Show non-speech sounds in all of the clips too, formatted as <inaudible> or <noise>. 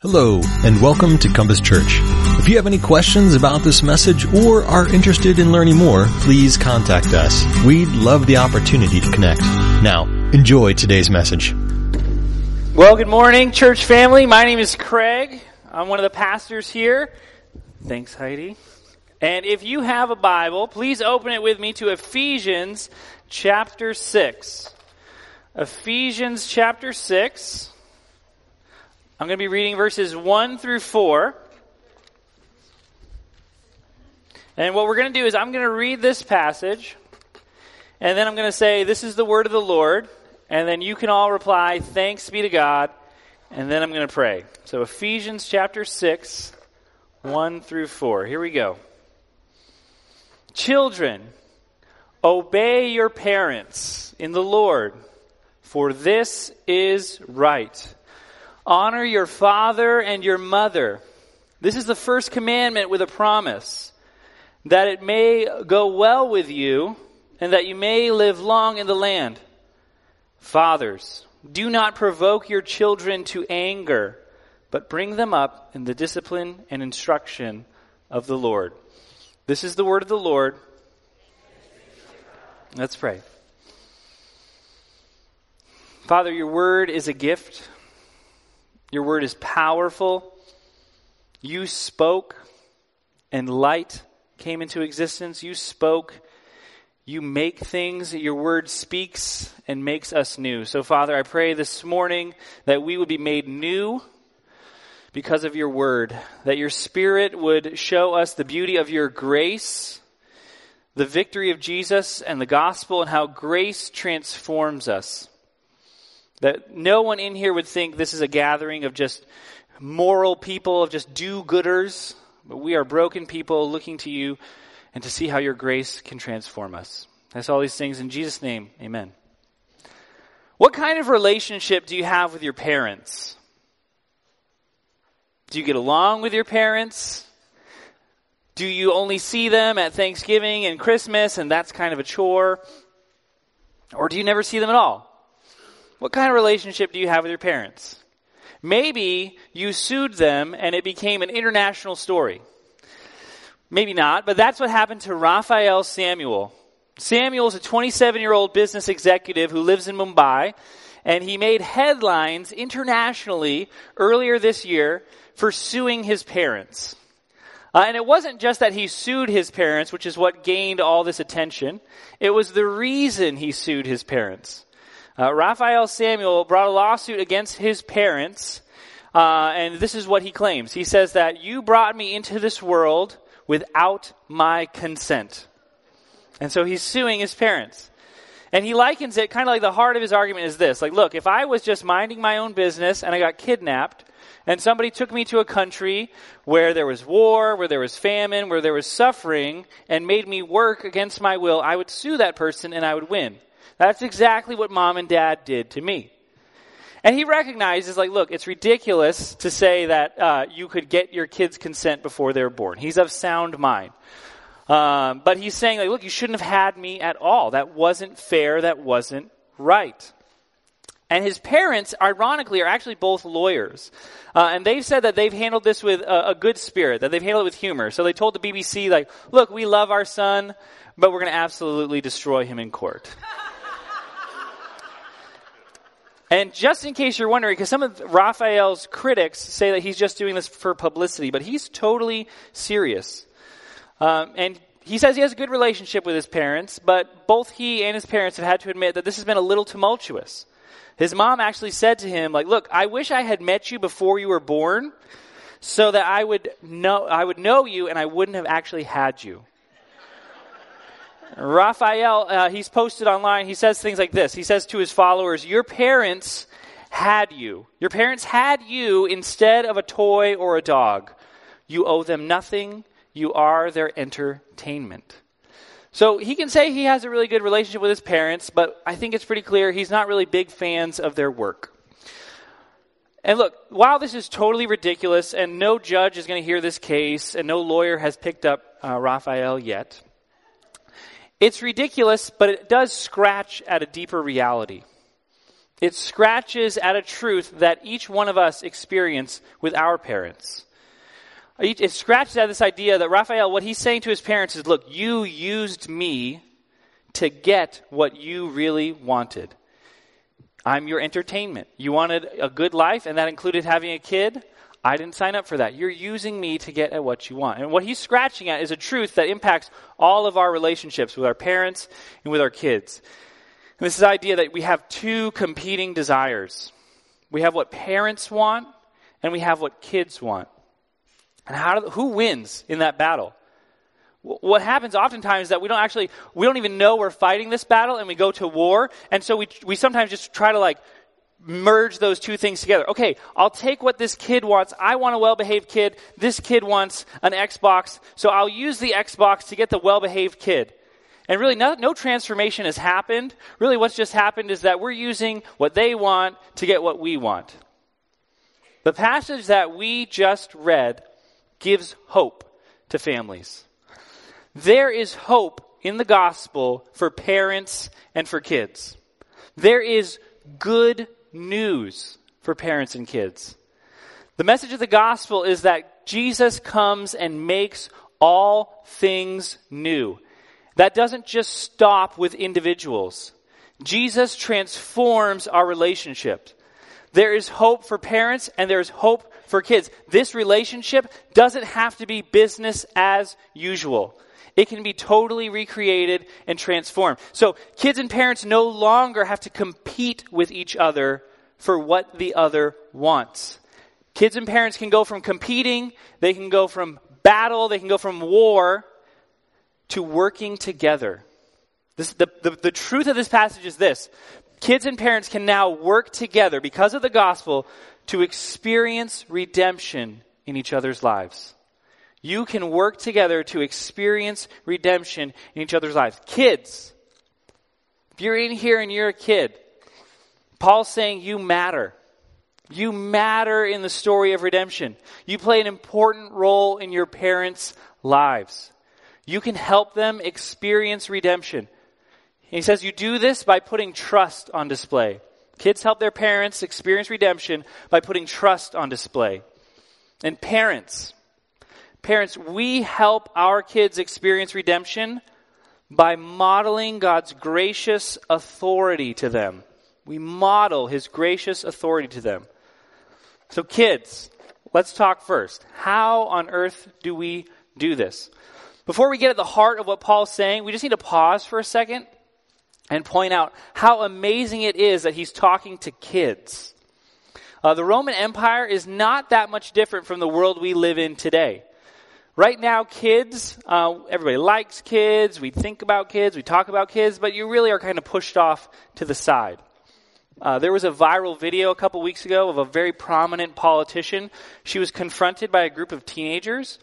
Hello, and welcome to Compass Church. If you have any questions about this message or are interested in learning more, please contact us. We'd love the opportunity to connect. Now, enjoy today's message. Well, good morning, church family. My name is Craig. I'm one of the pastors here. Thanks, Heidi. And if you have a Bible, please open it with me to Ephesians chapter 6. Ephesians chapter 6. I'm going to be reading verses 1 through 4. And what we're going to do is I'm going to read this passage, and then I'm going to say, This is the word of the Lord. And then you can all reply, Thanks be to God. And then I'm going to pray. So, Ephesians chapter 6, 1 through 4. Here we go. Children, obey your parents in the Lord, for this is right. Honor your father and your mother. This is the first commandment with a promise that it may go well with you and that you may live long in the land. Fathers, do not provoke your children to anger, but bring them up in the discipline and instruction of the Lord. This is the word of the Lord. Let's pray. Father, your word is a gift. Your word is powerful. You spoke, and light came into existence. You spoke. You make things. Your word speaks and makes us new. So, Father, I pray this morning that we would be made new because of your word, that your spirit would show us the beauty of your grace, the victory of Jesus and the gospel, and how grace transforms us. That no one in here would think this is a gathering of just moral people, of just do gooders. But we are broken people looking to you and to see how your grace can transform us. That's all these things in Jesus' name. Amen. What kind of relationship do you have with your parents? Do you get along with your parents? Do you only see them at Thanksgiving and Christmas and that's kind of a chore? Or do you never see them at all? What kind of relationship do you have with your parents? Maybe you sued them and it became an international story. Maybe not, but that's what happened to Raphael Samuel. Samuel is a 27 year old business executive who lives in Mumbai, and he made headlines internationally earlier this year for suing his parents. Uh, and it wasn't just that he sued his parents, which is what gained all this attention. It was the reason he sued his parents. Uh, Raphael Samuel brought a lawsuit against his parents, uh, and this is what he claims. He says that you brought me into this world without my consent. And so he's suing his parents. And he likens it, kind of like the heart of his argument is this. Like, look, if I was just minding my own business and I got kidnapped, and somebody took me to a country where there was war, where there was famine, where there was suffering, and made me work against my will, I would sue that person and I would win. That's exactly what mom and dad did to me. And he recognizes, like, look, it's ridiculous to say that uh, you could get your kid's consent before they're born. He's of sound mind. Um, but he's saying, like, look, you shouldn't have had me at all. That wasn't fair. That wasn't right. And his parents, ironically, are actually both lawyers. Uh, and they've said that they've handled this with a, a, good spirit, that they've handled it with humor. So they told the BBC, like, look, we love our son, but we're going to absolutely destroy him in court. <laughs> And just in case you're wondering, because some of Raphael's critics say that he's just doing this for publicity, but he's totally serious. Um, and he says he has a good relationship with his parents, but both he and his parents have had to admit that this has been a little tumultuous. His mom actually said to him, like, look, I wish I had met you before you were born so that I would know, I would know you and I wouldn't have actually had you. Raphael, uh, he's posted online, he says things like this. He says to his followers, Your parents had you. Your parents had you instead of a toy or a dog. You owe them nothing. You are their entertainment. So he can say he has a really good relationship with his parents, but I think it's pretty clear he's not really big fans of their work. And look, while this is totally ridiculous, and no judge is going to hear this case, and no lawyer has picked up uh, Raphael yet, it's ridiculous, but it does scratch at a deeper reality. It scratches at a truth that each one of us experience with our parents. It scratches at this idea that Raphael, what he's saying to his parents is, look, you used me to get what you really wanted. I'm your entertainment. You wanted a good life, and that included having a kid. I didn't sign up for that. You're using me to get at what you want. And what he's scratching at is a truth that impacts all of our relationships with our parents and with our kids. And this is the idea that we have two competing desires. We have what parents want, and we have what kids want. And how do, who wins in that battle? What happens oftentimes is that we don't actually, we don't even know we're fighting this battle and we go to war. And so we, we sometimes just try to like merge those two things together. Okay, I'll take what this kid wants. I want a well-behaved kid. This kid wants an Xbox. So I'll use the Xbox to get the well-behaved kid. And really, no, no, transformation has happened. Really, what's just happened is that we're using what they want to get what we want. The passage that we just read gives hope to families. There is hope in the gospel for parents and for kids. There is good news for parents and kids. The message of the gospel is that Jesus comes and makes all things new. That doesn't just stop with individuals. Jesus transforms our relationships. There is hope for parents and there is hope for kids. This relationship doesn't have to be business as usual. It can be totally recreated and transformed. So kids and parents no longer have to compete with each other for what the other wants. Kids and parents can go from competing, they can go from battle, they can go from war to working together. This, the, the, the truth of this passage is this kids and parents can now work together because of the gospel to experience redemption in each other's lives. You can work together to experience redemption in each other's lives. Kids, if you're in here and you're a kid, Paul's saying you matter. You matter in the story of redemption. You play an important role in your parents' lives. You can help them experience redemption. He says you do this by putting trust on display. Kids help their parents experience redemption by putting trust on display. And parents, parents, we help our kids experience redemption by modeling God's gracious authority to them. We model his gracious authority to them. So, kids, let's talk first. How on earth do we do this? Before we get at the heart of what Paul's saying, we just need to pause for a second and point out how amazing it is that he's talking to kids. Uh, the Roman Empire is not that much different from the world we live in today. Right now, kids, uh, everybody likes kids, we think about kids, we talk about kids, but you really are kind of pushed off to the side. Uh, there was a viral video a couple weeks ago of a very prominent politician. She was confronted by a group of teenagers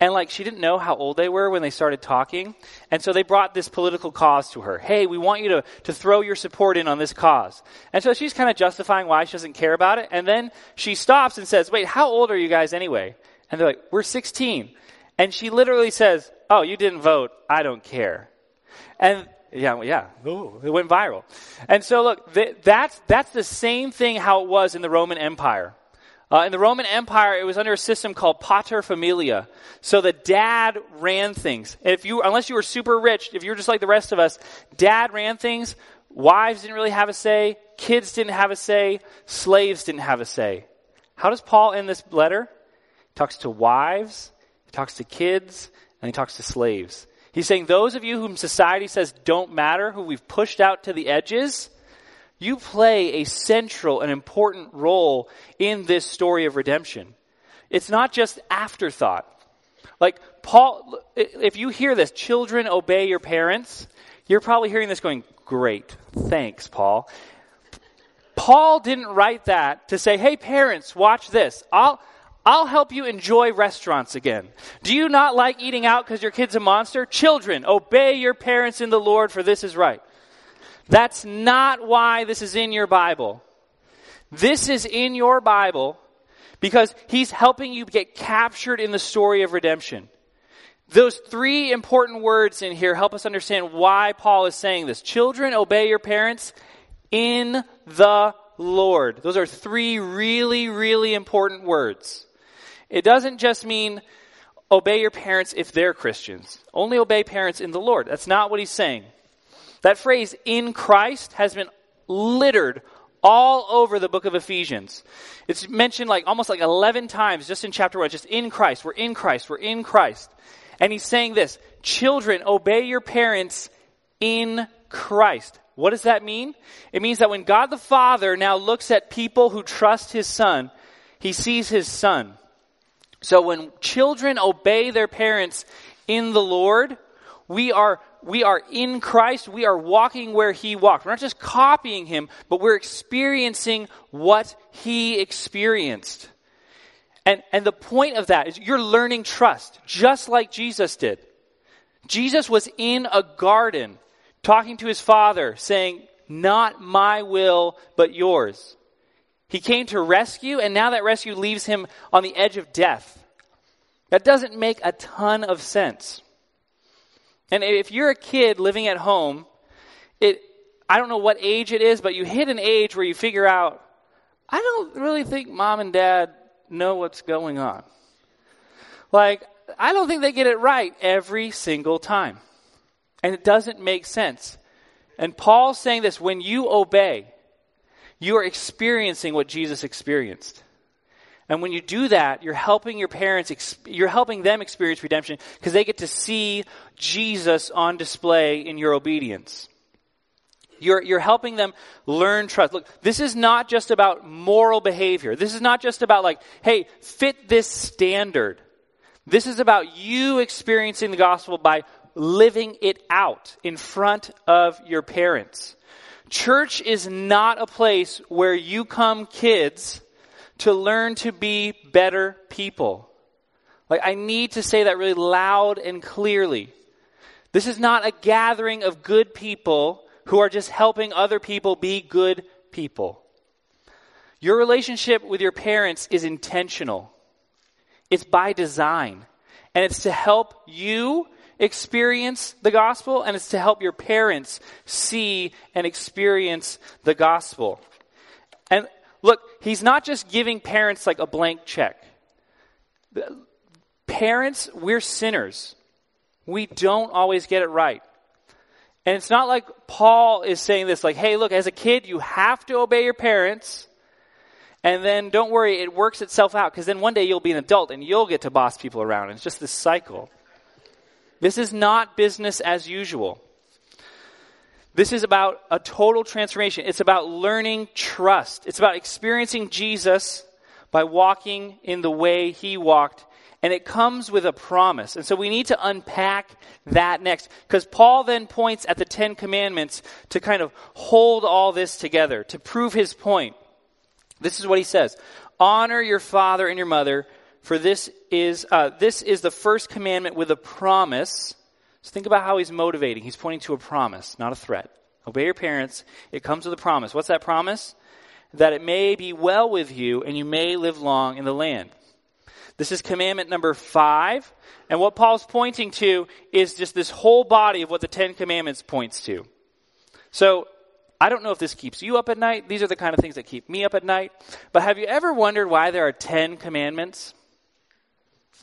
and like she didn't know how old they were when they started talking. And so they brought this political cause to her. Hey, we want you to, to throw your support in on this cause. And so she's kind of justifying why she doesn't care about it. And then she stops and says, wait, how old are you guys anyway? And they're like, we're 16. And she literally says, oh, you didn't vote. I don't care. And yeah, yeah, Ooh, it went viral. And so look, th- that's, that's the same thing how it was in the Roman Empire. Uh, in the Roman Empire, it was under a system called pater familia. So the dad ran things. If you, unless you were super rich, if you were just like the rest of us, dad ran things. Wives didn't really have a say. Kids didn't have a say. Slaves didn't have a say. How does Paul end this letter? He talks to wives, he talks to kids, and he talks to slaves. He's saying those of you whom society says don't matter, who we've pushed out to the edges, you play a central and important role in this story of redemption. It's not just afterthought. Like, Paul, if you hear this, children obey your parents, you're probably hearing this going, great, thanks, Paul. Paul didn't write that to say, hey, parents, watch this. I'll, I'll help you enjoy restaurants again. Do you not like eating out because your kid's a monster? Children, obey your parents in the Lord, for this is right. That's not why this is in your Bible. This is in your Bible because he's helping you get captured in the story of redemption. Those three important words in here help us understand why Paul is saying this. Children, obey your parents in the Lord. Those are three really, really important words. It doesn't just mean obey your parents if they're Christians. Only obey parents in the Lord. That's not what he's saying. That phrase, in Christ, has been littered all over the book of Ephesians. It's mentioned like almost like 11 times just in chapter 1, just in Christ. We're in Christ. We're in Christ. And he's saying this, children, obey your parents in Christ. What does that mean? It means that when God the Father now looks at people who trust his son, he sees his son. So when children obey their parents in the Lord, we are we are in Christ, we are walking where he walked. We're not just copying him, but we're experiencing what he experienced. And and the point of that is you're learning trust, just like Jesus did. Jesus was in a garden talking to his father, saying, Not my will, but yours. He came to rescue, and now that rescue leaves him on the edge of death. That doesn't make a ton of sense. And if you're a kid living at home, it I don't know what age it is, but you hit an age where you figure out, I don't really think mom and dad know what's going on. Like, I don't think they get it right every single time. And it doesn't make sense. And Paul's saying this when you obey, you are experiencing what Jesus experienced. And when you do that, you're helping your parents, you're helping them experience redemption because they get to see Jesus on display in your obedience. You're, you're helping them learn trust. Look, this is not just about moral behavior. This is not just about like, hey, fit this standard. This is about you experiencing the gospel by living it out in front of your parents. Church is not a place where you come kids to learn to be better people. Like, I need to say that really loud and clearly. This is not a gathering of good people who are just helping other people be good people. Your relationship with your parents is intentional. It's by design. And it's to help you experience the gospel and it's to help your parents see and experience the gospel. And look, he's not just giving parents like a blank check. Parents, we're sinners. We don't always get it right. And it's not like Paul is saying this like, hey, look, as a kid, you have to obey your parents. And then don't worry, it works itself out because then one day you'll be an adult and you'll get to boss people around. It's just this cycle. This is not business as usual. This is about a total transformation. It's about learning trust. It's about experiencing Jesus by walking in the way he walked. And it comes with a promise. And so we need to unpack that next. Because Paul then points at the Ten Commandments to kind of hold all this together, to prove his point. This is what he says Honor your father and your mother for this is, uh, this is the first commandment with a promise. So think about how he's motivating. He's pointing to a promise, not a threat. Obey your parents. It comes with a promise. What's that promise? That it may be well with you and you may live long in the land. This is commandment number five. And what Paul's pointing to is just this whole body of what the Ten Commandments points to. So, I don't know if this keeps you up at night. These are the kind of things that keep me up at night. But have you ever wondered why there are ten commandments?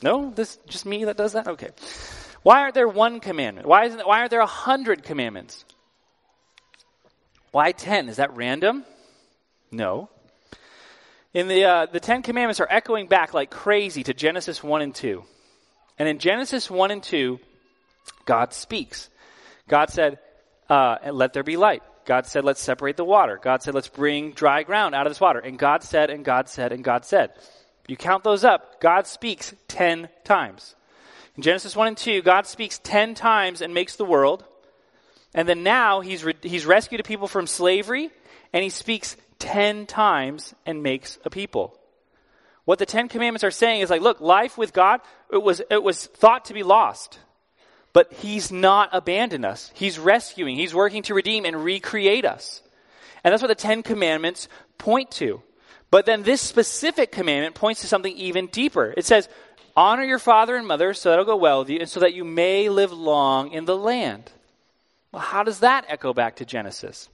No? This just me that does that? Okay. Why aren't there one commandment? Why isn't why aren't there a hundred commandments? Why ten? Is that random? No. In the uh, the Ten Commandments are echoing back like crazy to Genesis one and two, and in Genesis one and two, God speaks. God said, uh, "Let there be light." God said, "Let's separate the water." God said, "Let's bring dry ground out of this water." And God said, and God said, and God said. You count those up, God speaks 10 times. In Genesis 1 and 2, God speaks 10 times and makes the world. And then now he's, re- he's rescued a people from slavery, and he speaks 10 times and makes a people. What the Ten Commandments are saying is like, look, life with God, it was, it was thought to be lost. But he's not abandoned us. He's rescuing. He's working to redeem and recreate us. And that's what the Ten Commandments point to. But then this specific commandment points to something even deeper. It says, honor your father and mother so that it'll go well with you and so that you may live long in the land. Well, how does that echo back to Genesis?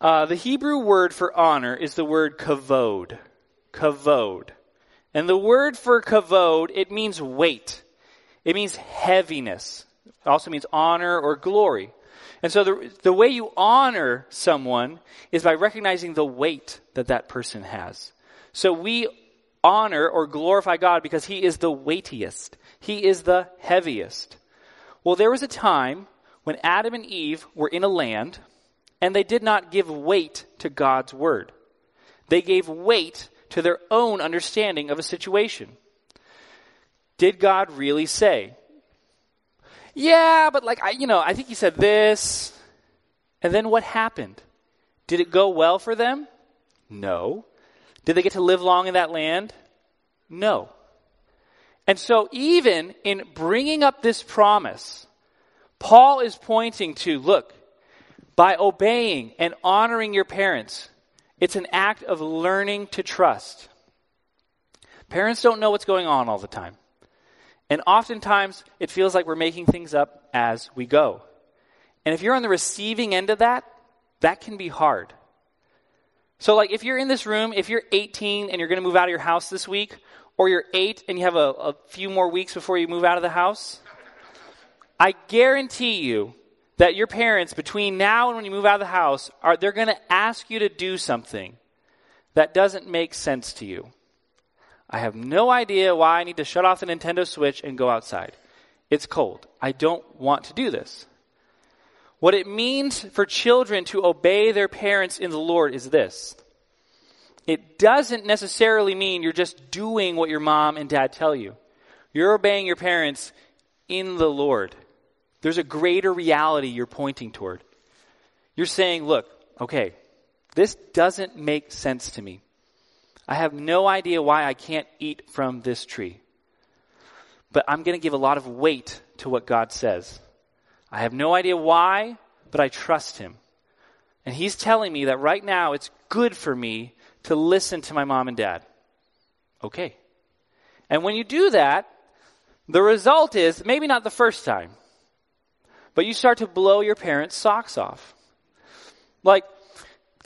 Uh, the Hebrew word for honor is the word kavod. Kavod. And the word for kavod, it means weight. It means heaviness. It also means honor or glory. And so the, the way you honor someone is by recognizing the weight that that person has. So we honor or glorify God because He is the weightiest. He is the heaviest. Well, there was a time when Adam and Eve were in a land and they did not give weight to God's word. They gave weight to their own understanding of a situation. Did God really say? Yeah, but like I, you know, I think he said this. And then what happened? Did it go well for them? No. Did they get to live long in that land? No. And so even in bringing up this promise, Paul is pointing to, look, by obeying and honoring your parents, it's an act of learning to trust. Parents don't know what's going on all the time. And oftentimes, it feels like we're making things up as we go. And if you're on the receiving end of that, that can be hard. So, like, if you're in this room, if you're 18 and you're going to move out of your house this week, or you're 8 and you have a, a few more weeks before you move out of the house, I guarantee you that your parents, between now and when you move out of the house, are they're going to ask you to do something that doesn't make sense to you. I have no idea why I need to shut off the Nintendo Switch and go outside. It's cold. I don't want to do this. What it means for children to obey their parents in the Lord is this. It doesn't necessarily mean you're just doing what your mom and dad tell you. You're obeying your parents in the Lord. There's a greater reality you're pointing toward. You're saying, look, okay, this doesn't make sense to me. I have no idea why I can't eat from this tree. But I'm going to give a lot of weight to what God says. I have no idea why, but I trust Him. And He's telling me that right now it's good for me to listen to my mom and dad. Okay. And when you do that, the result is maybe not the first time, but you start to blow your parents' socks off. Like,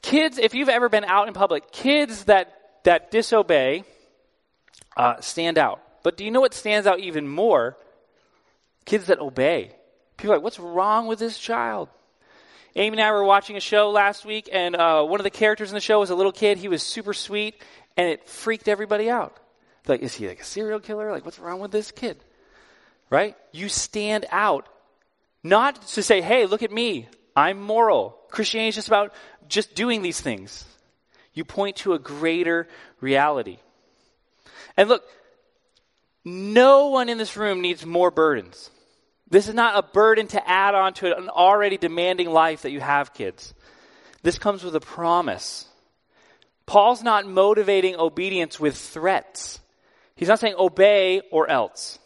kids, if you've ever been out in public, kids that that disobey uh, stand out. But do you know what stands out even more? Kids that obey. People are like, what's wrong with this child? Amy and I were watching a show last week, and uh, one of the characters in the show was a little kid. He was super sweet, and it freaked everybody out. Like, is he like a serial killer? Like, what's wrong with this kid? Right? You stand out. Not to say, hey, look at me. I'm moral. Christianity is just about just doing these things. You point to a greater reality. And look, no one in this room needs more burdens. This is not a burden to add on to an already demanding life that you have, kids. This comes with a promise. Paul's not motivating obedience with threats. He's not saying obey or else.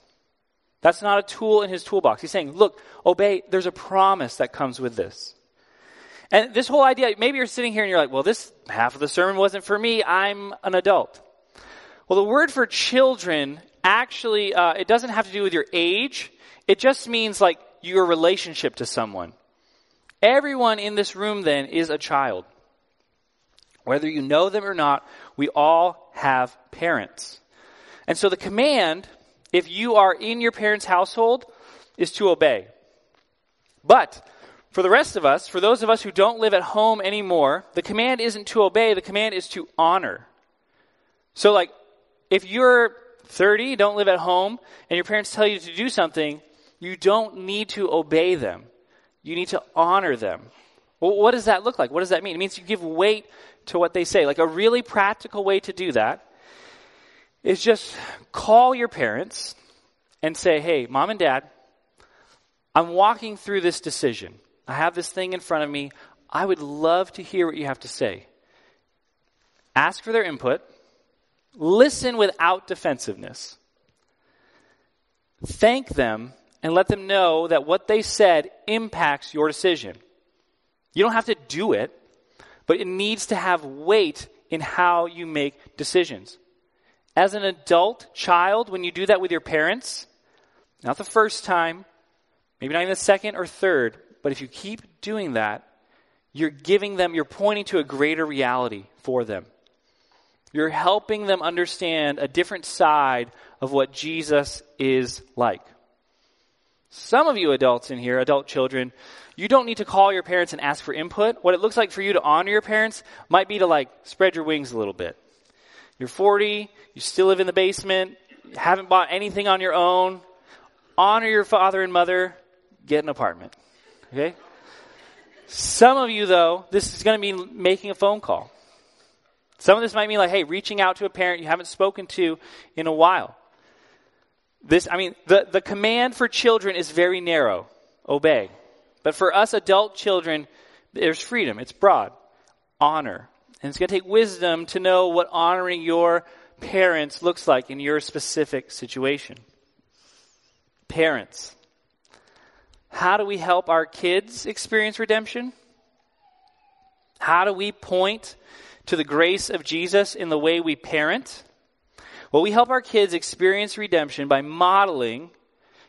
That's not a tool in his toolbox. He's saying, look, obey. There's a promise that comes with this. And this whole idea, maybe you're sitting here and you're like, well, this half of the sermon wasn't for me. I'm an adult. Well, the word for children actually, uh, it doesn't have to do with your age. It just means like your relationship to someone. Everyone in this room then is a child. Whether you know them or not, we all have parents. And so the command, if you are in your parents' household, is to obey. But for the rest of us, for those of us who don't live at home anymore, the command isn't to obey, the command is to honor. So, like, if you're 30, don't live at home, and your parents tell you to do something, you don't need to obey them. You need to honor them. Well, what does that look like? What does that mean? It means you give weight to what they say. Like, a really practical way to do that is just call your parents and say, hey, mom and dad, I'm walking through this decision. I have this thing in front of me. I would love to hear what you have to say. Ask for their input. Listen without defensiveness. Thank them and let them know that what they said impacts your decision. You don't have to do it, but it needs to have weight in how you make decisions. As an adult child, when you do that with your parents, not the first time, maybe not even the second or third, but if you keep doing that, you're giving them, you're pointing to a greater reality for them. You're helping them understand a different side of what Jesus is like. Some of you adults in here, adult children, you don't need to call your parents and ask for input. What it looks like for you to honor your parents might be to like spread your wings a little bit. You're 40, you still live in the basement, haven't bought anything on your own. Honor your father and mother, get an apartment. Okay? Some of you, though, this is going to be making a phone call. Some of this might mean like, hey, reaching out to a parent you haven't spoken to in a while. This, I mean, the, the command for children is very narrow. Obey. But for us adult children, there's freedom. It's broad. Honor. And it's going to take wisdom to know what honoring your parents looks like in your specific situation. Parents. How do we help our kids experience redemption? How do we point to the grace of Jesus in the way we parent? Well, we help our kids experience redemption by modeling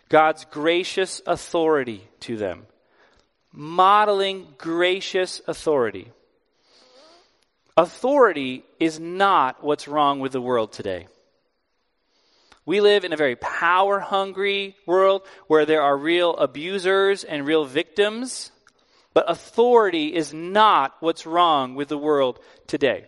God's gracious authority to them. Modeling gracious authority. Authority is not what's wrong with the world today. We live in a very power hungry world where there are real abusers and real victims. But authority is not what's wrong with the world today.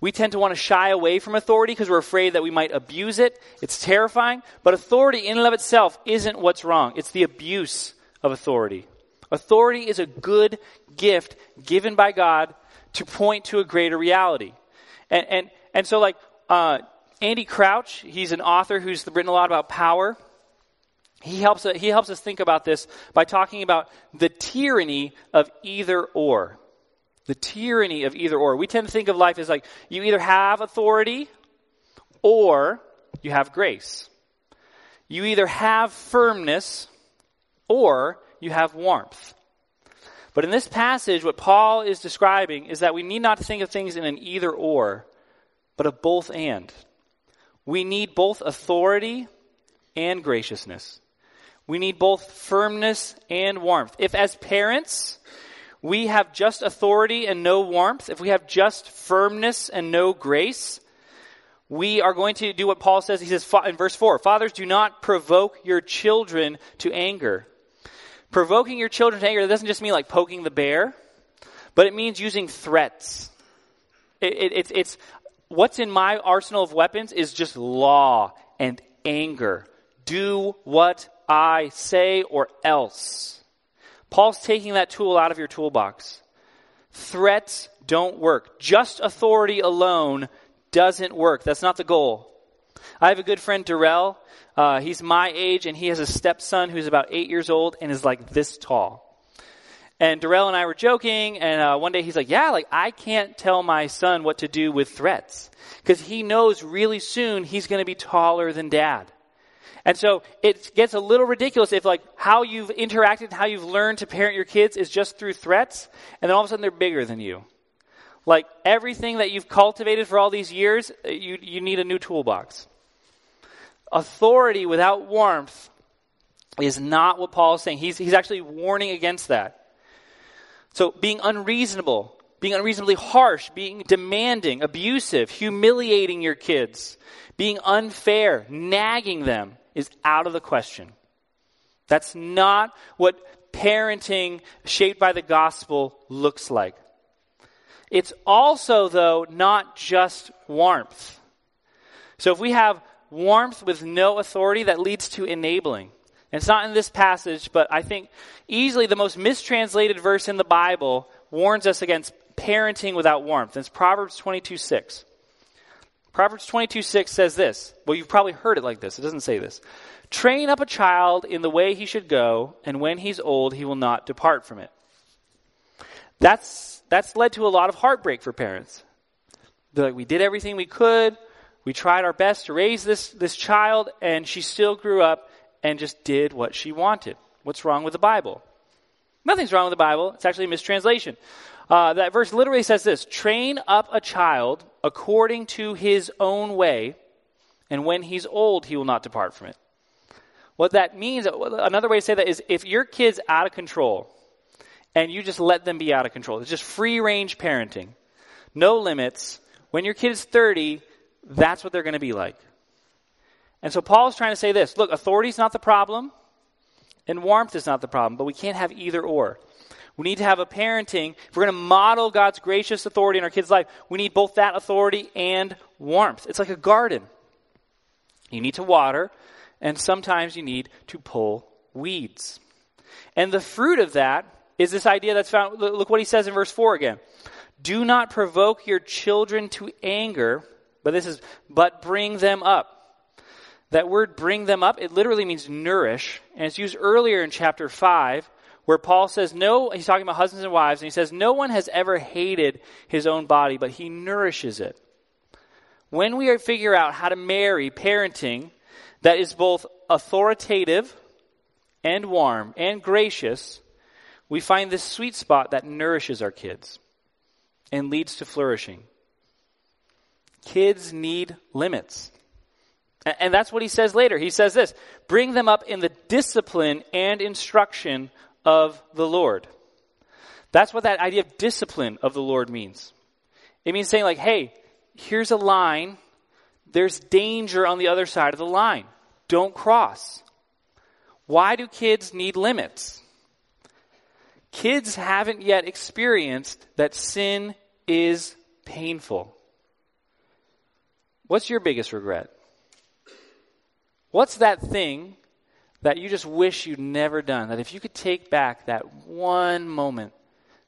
We tend to want to shy away from authority because we're afraid that we might abuse it. It's terrifying. But authority in and of itself isn't what's wrong. It's the abuse of authority. Authority is a good gift given by God to point to a greater reality. And, and, and so like, uh, Andy Crouch, he's an author who's written a lot about power. He helps, uh, he helps us think about this by talking about the tyranny of either or. The tyranny of either or. We tend to think of life as like you either have authority or you have grace. You either have firmness or you have warmth. But in this passage, what Paul is describing is that we need not think of things in an either or, but a both and. We need both authority and graciousness. We need both firmness and warmth. If as parents, we have just authority and no warmth, if we have just firmness and no grace, we are going to do what Paul says. He says in verse 4 Fathers, do not provoke your children to anger. Provoking your children to anger doesn't just mean like poking the bear, but it means using threats. It, it, it's, it's what's in my arsenal of weapons is just law and anger. Do what I say or else. Paul's taking that tool out of your toolbox. Threats don't work. Just authority alone doesn't work. That's not the goal. I have a good friend, Darrell. Uh, he's my age, and he has a stepson who's about eight years old and is like this tall. And Darrell and I were joking, and uh, one day he's like, "Yeah, like I can't tell my son what to do with threats because he knows really soon he's going to be taller than dad." And so it gets a little ridiculous if like how you've interacted, how you've learned to parent your kids is just through threats, and then all of a sudden they're bigger than you. Like everything that you've cultivated for all these years, uh, you, you need a new toolbox. Authority without warmth is not what Paul is saying. He's, he's actually warning against that. So being unreasonable, being unreasonably harsh, being demanding, abusive, humiliating your kids, being unfair, nagging them, is out of the question. That's not what parenting shaped by the gospel looks like. It's also, though, not just warmth. So if we have warmth with no authority, that leads to enabling. It's not in this passage, but I think easily the most mistranslated verse in the Bible warns us against parenting without warmth. It's Proverbs 22 6. Proverbs 22 6 says this. Well, you've probably heard it like this. It doesn't say this. Train up a child in the way he should go, and when he's old, he will not depart from it. That's, that's led to a lot of heartbreak for parents. They're like, we did everything we could. We tried our best to raise this, this child, and she still grew up and just did what she wanted. What's wrong with the Bible? Nothing's wrong with the Bible. It's actually a mistranslation. Uh, that verse literally says this train up a child according to his own way, and when he's old, he will not depart from it. What that means, another way to say that is if your kid's out of control and you just let them be out of control. It's just free range parenting. No limits. When your kid is 30, that's what they're going to be like. And so Paul is trying to say this look, authority is not the problem, and warmth is not the problem, but we can't have either or. We need to have a parenting. If we're going to model God's gracious authority in our kids' life, we need both that authority and warmth. It's like a garden. You need to water, and sometimes you need to pull weeds. And the fruit of that is this idea that's found. Look what he says in verse 4 again. Do not provoke your children to anger, but this is, but bring them up. That word bring them up, it literally means nourish, and it's used earlier in chapter 5 where Paul says, No, he's talking about husbands and wives, and he says, No one has ever hated his own body, but he nourishes it. When we figure out how to marry parenting that is both authoritative and warm and gracious, we find this sweet spot that nourishes our kids and leads to flourishing. Kids need limits. And that's what he says later. He says this bring them up in the discipline and instruction of the Lord. That's what that idea of discipline of the Lord means. It means saying, like, hey, here's a line. There's danger on the other side of the line. Don't cross. Why do kids need limits? Kids haven't yet experienced that sin is painful. What's your biggest regret? What's that thing that you just wish you'd never done. That if you could take back that one moment,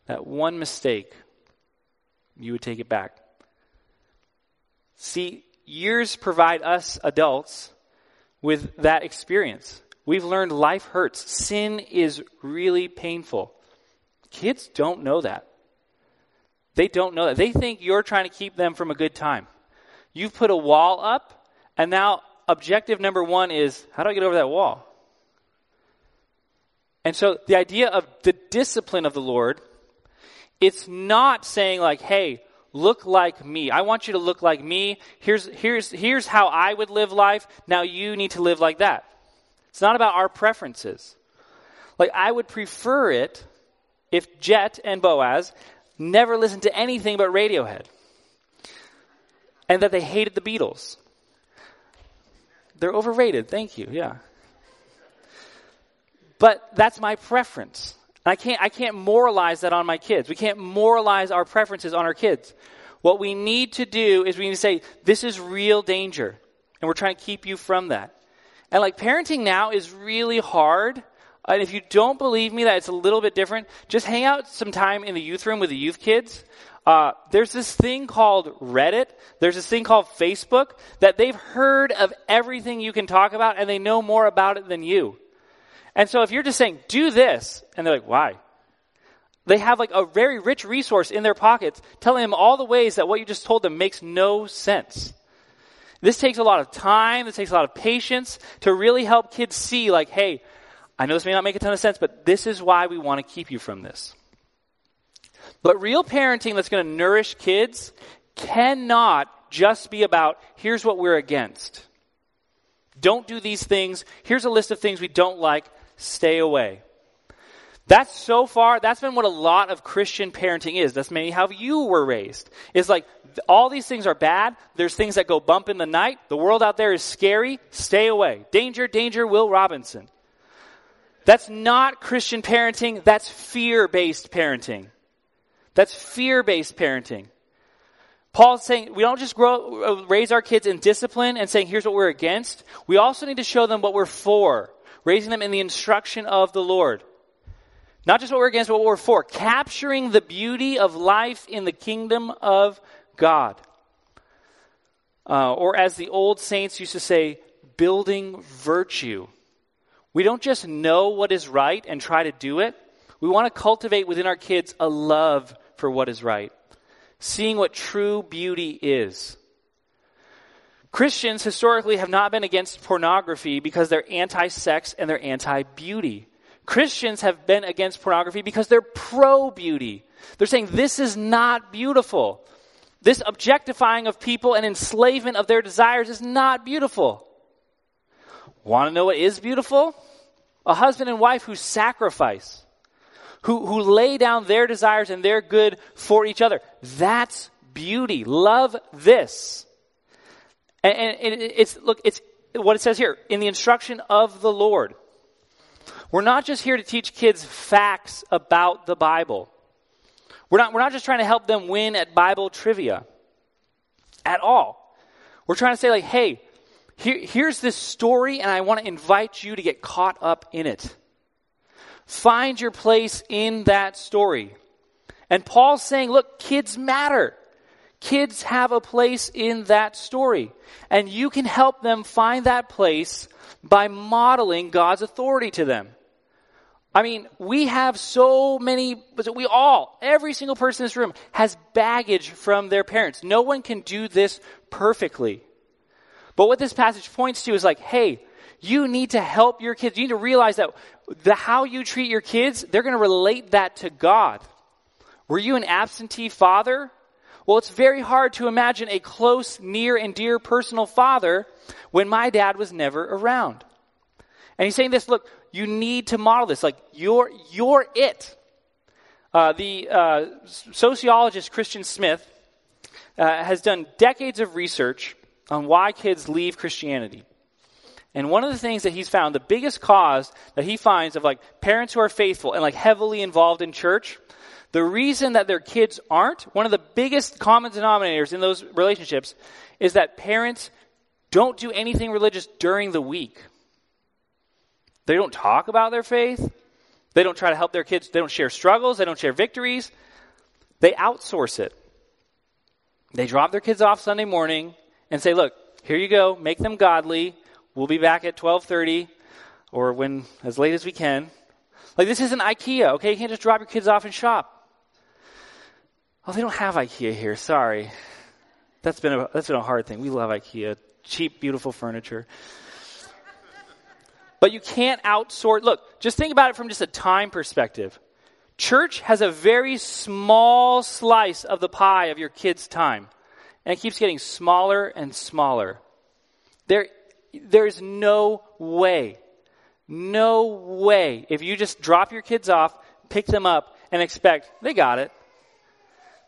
that one mistake, you would take it back. See, years provide us adults with that experience. We've learned life hurts. Sin is really painful. Kids don't know that. They don't know that. They think you're trying to keep them from a good time. You've put a wall up, and now objective number one is how do I get over that wall? And so the idea of the discipline of the Lord, it's not saying like, hey, look like me. I want you to look like me. Here's, here's, here's how I would live life. Now you need to live like that. It's not about our preferences. Like, I would prefer it if Jet and Boaz never listened to anything but Radiohead and that they hated the Beatles. They're overrated. Thank you. Yeah. But that's my preference. I can't, I can't moralize that on my kids. We can't moralize our preferences on our kids. What we need to do is we need to say, this is real danger. And we're trying to keep you from that. And like parenting now is really hard. And if you don't believe me that it's a little bit different, just hang out some time in the youth room with the youth kids. Uh, there's this thing called Reddit. There's this thing called Facebook that they've heard of everything you can talk about and they know more about it than you. And so if you're just saying, do this, and they're like, why? They have like a very rich resource in their pockets telling them all the ways that what you just told them makes no sense. This takes a lot of time, this takes a lot of patience to really help kids see, like, hey, I know this may not make a ton of sense, but this is why we want to keep you from this. But real parenting that's going to nourish kids cannot just be about here's what we're against. Don't do these things. Here's a list of things we don't like stay away. That's so far, that's been what a lot of Christian parenting is. That's maybe how you were raised. It's like, all these things are bad. There's things that go bump in the night. The world out there is scary. Stay away. Danger, danger, Will Robinson. That's not Christian parenting. That's fear based parenting. That's fear based parenting. Paul's saying we don't just grow, raise our kids in discipline and saying here's what we're against. We also need to show them what we're for raising them in the instruction of the Lord. Not just what we're against, but what we're for. Capturing the beauty of life in the kingdom of God. Uh, or as the old saints used to say, building virtue. We don't just know what is right and try to do it. We want to cultivate within our kids a love for what is right, seeing what true beauty is. Christians historically have not been against pornography because they're anti sex and they're anti beauty. Christians have been against pornography because they're pro beauty. They're saying this is not beautiful. This objectifying of people and enslavement of their desires is not beautiful. Want to know what is beautiful? A husband and wife who sacrifice, who, who lay down their desires and their good for each other. That's beauty. Love this. And, and it's, look, it's what it says here in the instruction of the Lord. We're not just here to teach kids facts about the Bible. We're not, we're not just trying to help them win at Bible trivia at all. We're trying to say, like, hey, here, here's this story, and I want to invite you to get caught up in it. Find your place in that story. And Paul's saying, look, kids matter. Kids have a place in that story. And you can help them find that place by modeling God's authority to them. I mean, we have so many, we all, every single person in this room has baggage from their parents. No one can do this perfectly. But what this passage points to is like, hey, you need to help your kids. You need to realize that the how you treat your kids, they're going to relate that to God. Were you an absentee father? Well, it's very hard to imagine a close, near, and dear personal father when my dad was never around. And he's saying this, look, you need to model this. Like, you're, you're it. Uh, the uh, sociologist Christian Smith uh, has done decades of research on why kids leave Christianity. And one of the things that he's found, the biggest cause that he finds of like parents who are faithful and like heavily involved in church, the reason that their kids aren't, one of the biggest common denominators in those relationships is that parents don't do anything religious during the week. They don't talk about their faith. They don't try to help their kids. They don't share struggles. They don't share victories. They outsource it. They drop their kids off Sunday morning and say, look, here you go. Make them godly. We'll be back at 1230 or when, as late as we can. Like this isn't Ikea, okay? You can't just drop your kids off and shop. Oh, they don't have Ikea here. Sorry. That's been a, that's been a hard thing. We love Ikea. Cheap, beautiful furniture. But you can't outsource. Look, just think about it from just a time perspective. Church has a very small slice of the pie of your kid's time. And it keeps getting smaller and smaller. There, there's no way, no way, if you just drop your kids off, pick them up, and expect, they got it.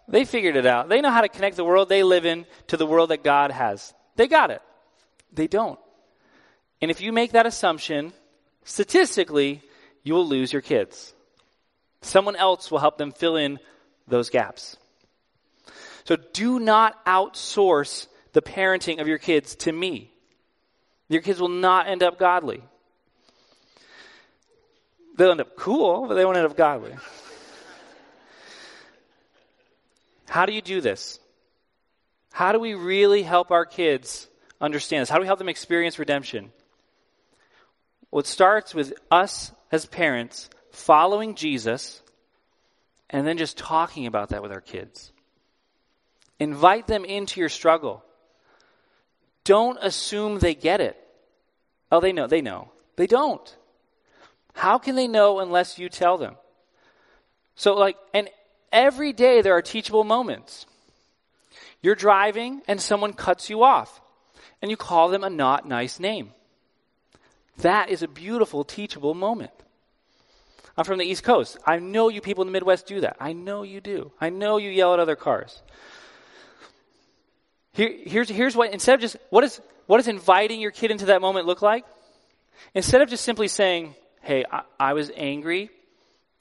They figured it out. They know how to connect the world they live in to the world that God has. They got it. They don't. And if you make that assumption, statistically, you will lose your kids. Someone else will help them fill in those gaps. So do not outsource the parenting of your kids to me. Your kids will not end up godly. They'll end up cool, but they won't end up godly. How do you do this? How do we really help our kids understand this? How do we help them experience redemption? Well, it starts with us as parents following Jesus and then just talking about that with our kids. Invite them into your struggle. Don't assume they get it. Oh, they know. They know. They don't. How can they know unless you tell them? So, like, and every day there are teachable moments. You're driving and someone cuts you off, and you call them a not nice name. That is a beautiful, teachable moment. I'm from the East Coast. I know you people in the Midwest do that. I know you do. I know you yell at other cars. Here, here's, here's what, instead of just, what, is, what does inviting your kid into that moment look like? Instead of just simply saying, hey, I, I was angry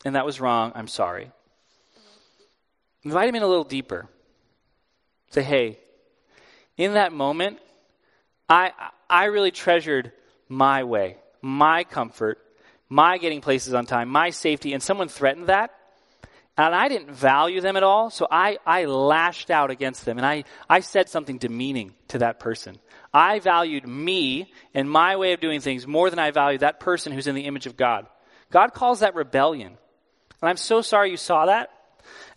and that was wrong, I'm sorry. Invite him in a little deeper. Say, hey, in that moment, I, I really treasured my way, my comfort, my getting places on time, my safety, and someone threatened that and I didn't value them at all, so I, I lashed out against them and I, I said something demeaning to that person. I valued me and my way of doing things more than I valued that person who's in the image of God. God calls that rebellion. And I'm so sorry you saw that.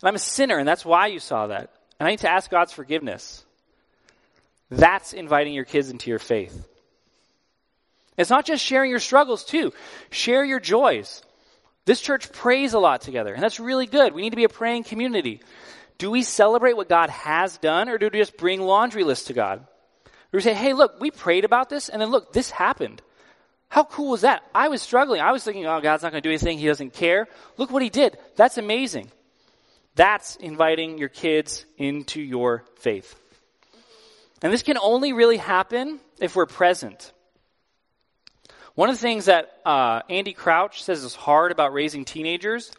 And I'm a sinner, and that's why you saw that. And I need to ask God's forgiveness. That's inviting your kids into your faith. It's not just sharing your struggles, too. Share your joys. This church prays a lot together, and that's really good. We need to be a praying community. Do we celebrate what God has done, or do we just bring laundry lists to God? Or we say, hey, look, we prayed about this, and then look, this happened. How cool was that? I was struggling. I was thinking, oh, God's not going to do anything. He doesn't care. Look what he did. That's amazing. That's inviting your kids into your faith. And this can only really happen if we're present. One of the things that uh, Andy Crouch says is hard about raising teenagers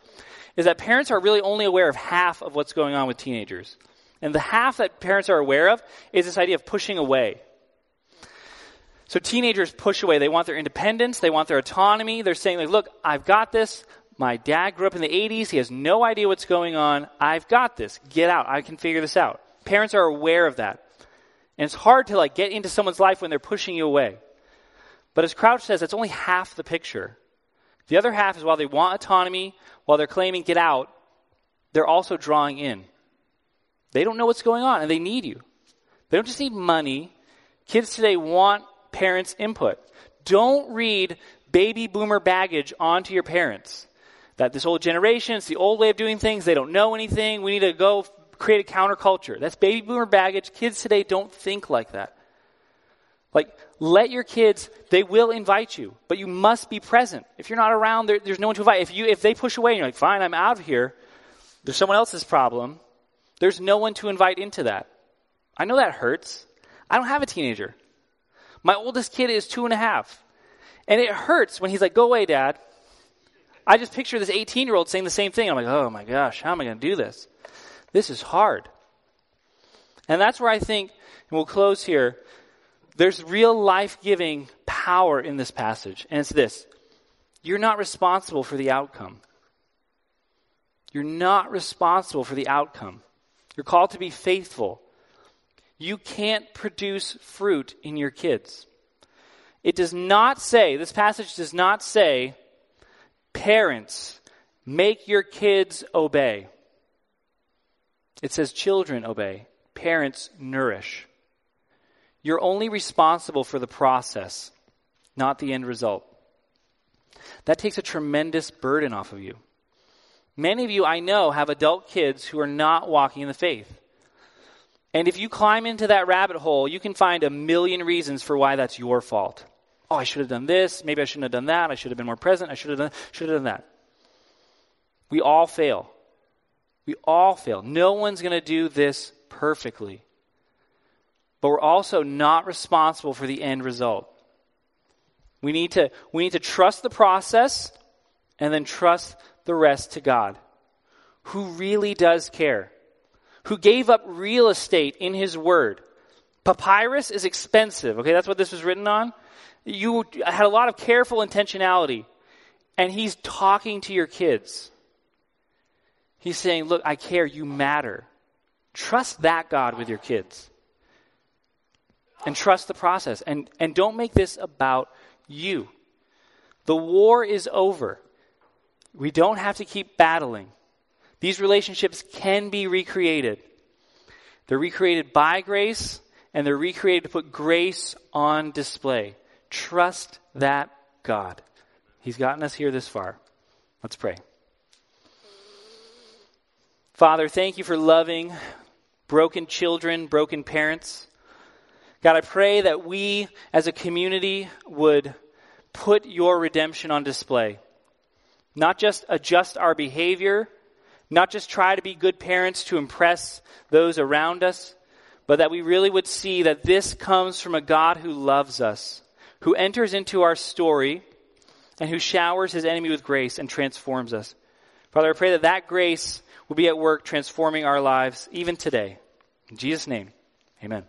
is that parents are really only aware of half of what's going on with teenagers. And the half that parents are aware of is this idea of pushing away. So teenagers push away. They want their independence. They want their autonomy. They're saying, like, look, I've got this. My dad grew up in the 80s. He has no idea what's going on. I've got this. Get out. I can figure this out. Parents are aware of that. And it's hard to like get into someone's life when they're pushing you away. But as Crouch says, it's only half the picture. The other half is while they want autonomy, while they're claiming get out, they're also drawing in. They don't know what's going on and they need you. They don't just need money. Kids today want parents' input. Don't read baby boomer baggage onto your parents. That this old generation, it's the old way of doing things, they don't know anything, we need to go create a counterculture. That's baby boomer baggage. Kids today don't think like that. Like, let your kids, they will invite you, but you must be present. If you're not around, there, there's no one to invite. If you, if they push away and you're like, fine, I'm out of here, there's someone else's problem, there's no one to invite into that. I know that hurts. I don't have a teenager. My oldest kid is two and a half. And it hurts when he's like, go away, dad. I just picture this 18 year old saying the same thing. I'm like, oh my gosh, how am I going to do this? This is hard. And that's where I think, and we'll close here, there's real life giving power in this passage. And it's this you're not responsible for the outcome. You're not responsible for the outcome. You're called to be faithful. You can't produce fruit in your kids. It does not say, this passage does not say, parents, make your kids obey. It says, children obey, parents nourish. You're only responsible for the process, not the end result. That takes a tremendous burden off of you. Many of you I know have adult kids who are not walking in the faith. And if you climb into that rabbit hole, you can find a million reasons for why that's your fault. Oh, I should have done this. Maybe I shouldn't have done that. I should have been more present. I should have done, should have done that. We all fail. We all fail. No one's going to do this perfectly. But we're also not responsible for the end result. We need to, we need to trust the process and then trust the rest to God, who really does care who gave up real estate in his word. Papyrus is expensive. Okay, that's what this was written on. You had a lot of careful intentionality. And he's talking to your kids. He's saying, Look, I care. You matter. Trust that God with your kids. And trust the process. And, and don't make this about you. The war is over. We don't have to keep battling. These relationships can be recreated. They're recreated by grace, and they're recreated to put grace on display. Trust that God. He's gotten us here this far. Let's pray. Father, thank you for loving broken children, broken parents. God, I pray that we as a community would put your redemption on display. Not just adjust our behavior, not just try to be good parents to impress those around us, but that we really would see that this comes from a God who loves us, who enters into our story, and who showers his enemy with grace and transforms us. Father, I pray that that grace will be at work transforming our lives even today. In Jesus' name, amen.